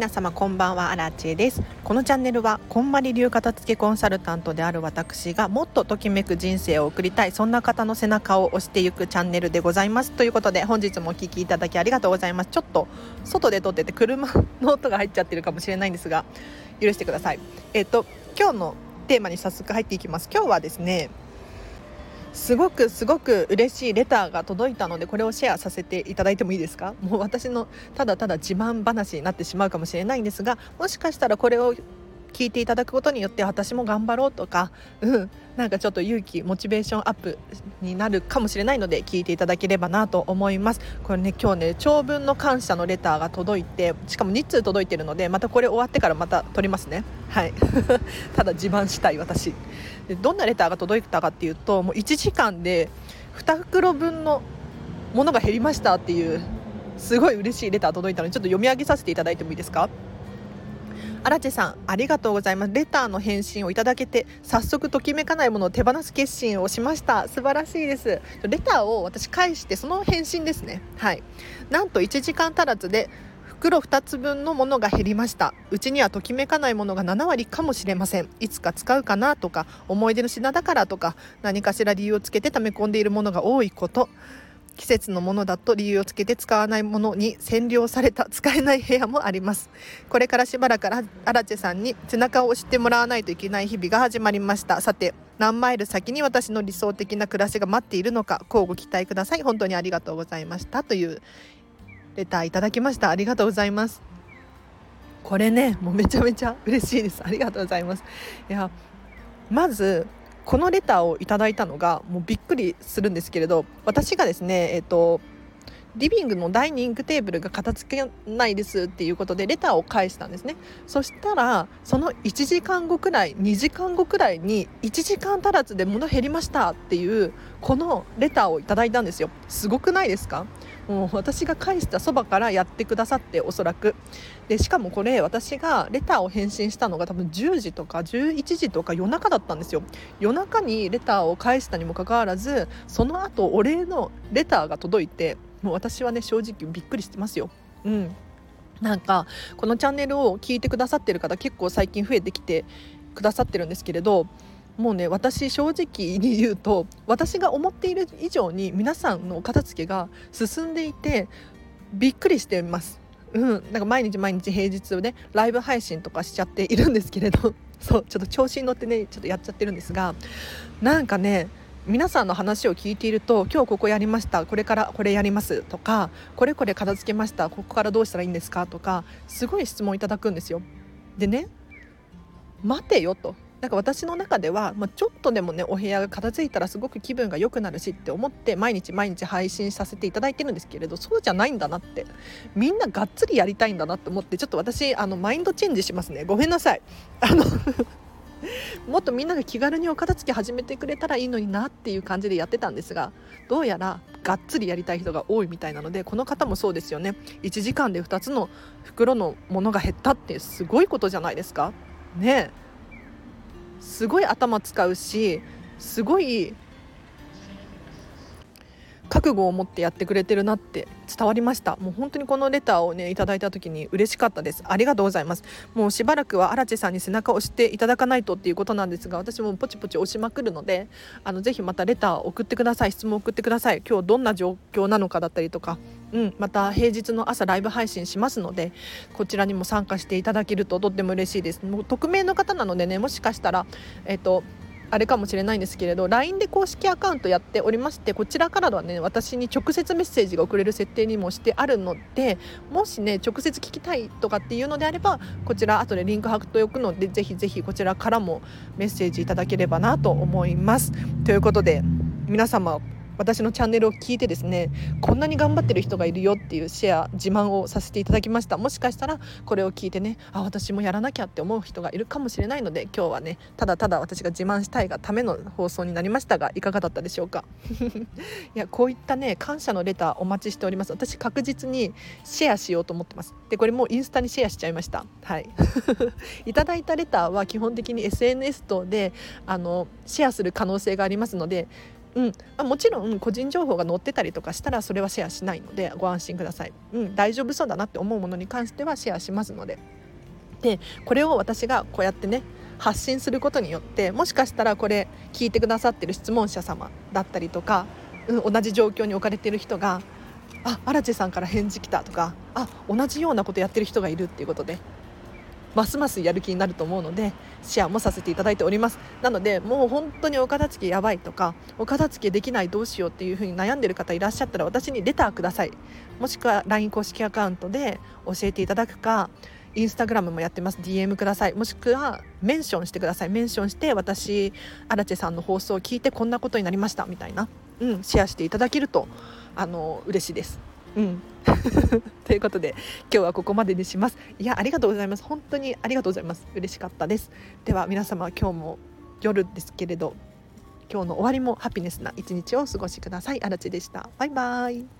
皆様こんばんはアラチェです。このチャンネルはこんまり流片付けコンサルタントである私がもっとときめく人生を送りたいそんな方の背中を押していくチャンネルでございます。ということで本日もお聴きいただきありがとうございます。ちょっと外で撮ってて車の音が入っちゃってるかもしれないんですが許してください。えっ、と今日のテーマに早速入っていきます。今日はですねすごくすごく嬉しいレターが届いたのでこれをシェアさせていただいてもいいですか？もう私のただただ自慢話になってしまうかもしれないんですがもしかしたらこれを聞いていただくことによって私も頑張ろうとか、うん、なんかちょっと勇気モチベーションアップになるかもしれないので聞いていただければなと思います。これね今日ね長文の感謝のレターが届いてしかも2通届いてるのでまたこれ終わってからまた撮りますね。はい。ただ自慢したい私。でどんなレターが届いたかっていうともう1時間で2袋分のものが減りましたっていうすごい嬉しいレター届いたのでちょっと読み上げさせていただいてもいいですか？荒地さんありがとうございます。レターの返信をいただけて早速ときめかないものを手放す決心をしました。素晴らしいです。レターを私返してその返信ですね。はい。なんと1時間足らずで袋2つ分のものが減りました。うちにはときめかないものが7割かもしれません。いつか使うかなとか思い出の品だからとか何かしら理由をつけて溜め込んでいるものが多いこと。季節のものだと理由をつけて使わないものに占領された使えない部屋もあります。これからしばらくアラチェさんに背中を押してもらわないといけない日々が始まりました。さて何マイル先に私の理想的な暮らしが待っているのか乞うご期待ください。本当にありがとうございましたというレターいただきました。ありがとうございます。これねもうめちゃめちゃ嬉しいです。ありがとうございます。いやまずこのレターをいただいたのがもうびっくりするんですけれど私がですねえっ、とリビングのダイニングテーブルが片付けないですっていうことでレターを返したんですね。そしたらその1時間後くらい2時間後くらいに1時間足らずで物減りましたっていうこのレターをいただいたんですよ。すごくないですか？もう私が返したそばからやってくださっておそらく。でしかもこれ私がレターを返信したのが多分10時とか11時とか夜中だったんですよ。夜中にレターを返したにもかかわらずその後お礼のレターが届いてもう私はね正直びっくりしてますよ。うん。なんかこのチャンネルを聞いてくださってる方結構最近増えてきてくださってるんですけれどもうね私正直に言うと私が思っている以上に皆さんのお片付けが進んでいてびっくりしています。うん、なんか毎日毎日平日をねライブ配信とかしちゃっているんですけれど。そう。ちょっと調子に乗ってねちょっとやっちゃってるんですがなんかね皆さんの話を聞いていると今日ここやりました。これからこれやります。とかこれこれ片付けました。ここからどうしたらいいんですか？とかすごい質問いただくんですよ。でね待てよと。なんか私の中では、まあ、ちょっとでもねお部屋が片付いたらすごく気分が良くなるしって思って毎日毎日配信させていただいてるんですけれどそうじゃないんだなってみんながっつりやりたいんだなって思ってちょっと私あのマインドチェンジしますねごめんなさい。あの もっとみんなが気軽にお片付け始めてくれたらいいのになっていう感じでやってたんですがどうやらがっつりやりたい人が多いみたいなのでこの方もそうですよね。1時間で2つの袋のものが減ったってすごいことじゃないですか。ねえ。すごい頭使うしすごい覚悟を持ってやってくれてるなって伝わりました。もう本当にこのレターをねいただいた時に嬉しかったです。ありがとうございます。もうしばらくは荒地さんに背中を押していただかないとっていうことなんですが私もポチポチ押しまくるのであのぜひまたレターを送ってください。質問を送ってください。今日どんな状況なのかだったりとかうん、また平日の朝ライブ配信しますのでこちらにも参加していただけるととっても嬉しいですもう匿名の方なのでねもしかしたらえっ、とあれかもしれないんですけれど LINE で公式アカウントやっておりましてこちらからはね私に直接メッセージが送れる設定にもしてあるのでもしね直接聞きたいとかっていうのであればこちら後でリンク貼っておくのでぜひぜひこちらからもメッセージいただければなと思います。ということで皆様私のチャンネルを聞いてですねこんなに頑張ってる人がいるよっていうシェア自慢をさせていただきました。もしかしたらこれを聞いてねあ私もやらなきゃって思う人がいるかもしれないので今日はねただただ私が自慢したいがための放送になりましたがいかがだったでしょうか？いやこういったね感謝のレターお待ちしております。私確実にシェアしようと思ってます。でこれもインスタにシェアしちゃいました。はい。いただいたレターは基本的に SNS 等であのシェアする可能性がありますのでうん。まあ、もちろん個人情報が載ってたりとかしたらそれはシェアしないのでご安心ください、うん、大丈夫そうだなって思うものに関してはシェアしますので。でこれを私がこうやってね発信することによってもしかしたらこれ聞いてくださってる質問者様だったりとか、うん、同じ状況に置かれてる人が「あ荒地さんから返事来た」とか「あ同じようなことやってる人がいる」っていうことでますますやる気になると思うのでシェアもさせていただいております。なのでもう本当にお片付けやばいとかお片付けできないどうしようっていう風に悩んでる方いらっしゃったら私にレターください。もしくは LINE 公式アカウントで教えていただくかインスタグラムもやってます。DM ください。もしくはメンションしてください。メンションして私アラチェさんの放送を聞いてこんなことになりました。みたいな、うん、シェアしていただけるとあの嬉しいです。うん、ということで今日はここまでにします。いやありがとうございます。本当にありがとうございます。嬉しかったです。では皆様今日も夜ですけれど今日の終わりもハピネスな一日をお過ごしください。あらちでした。バイバイ。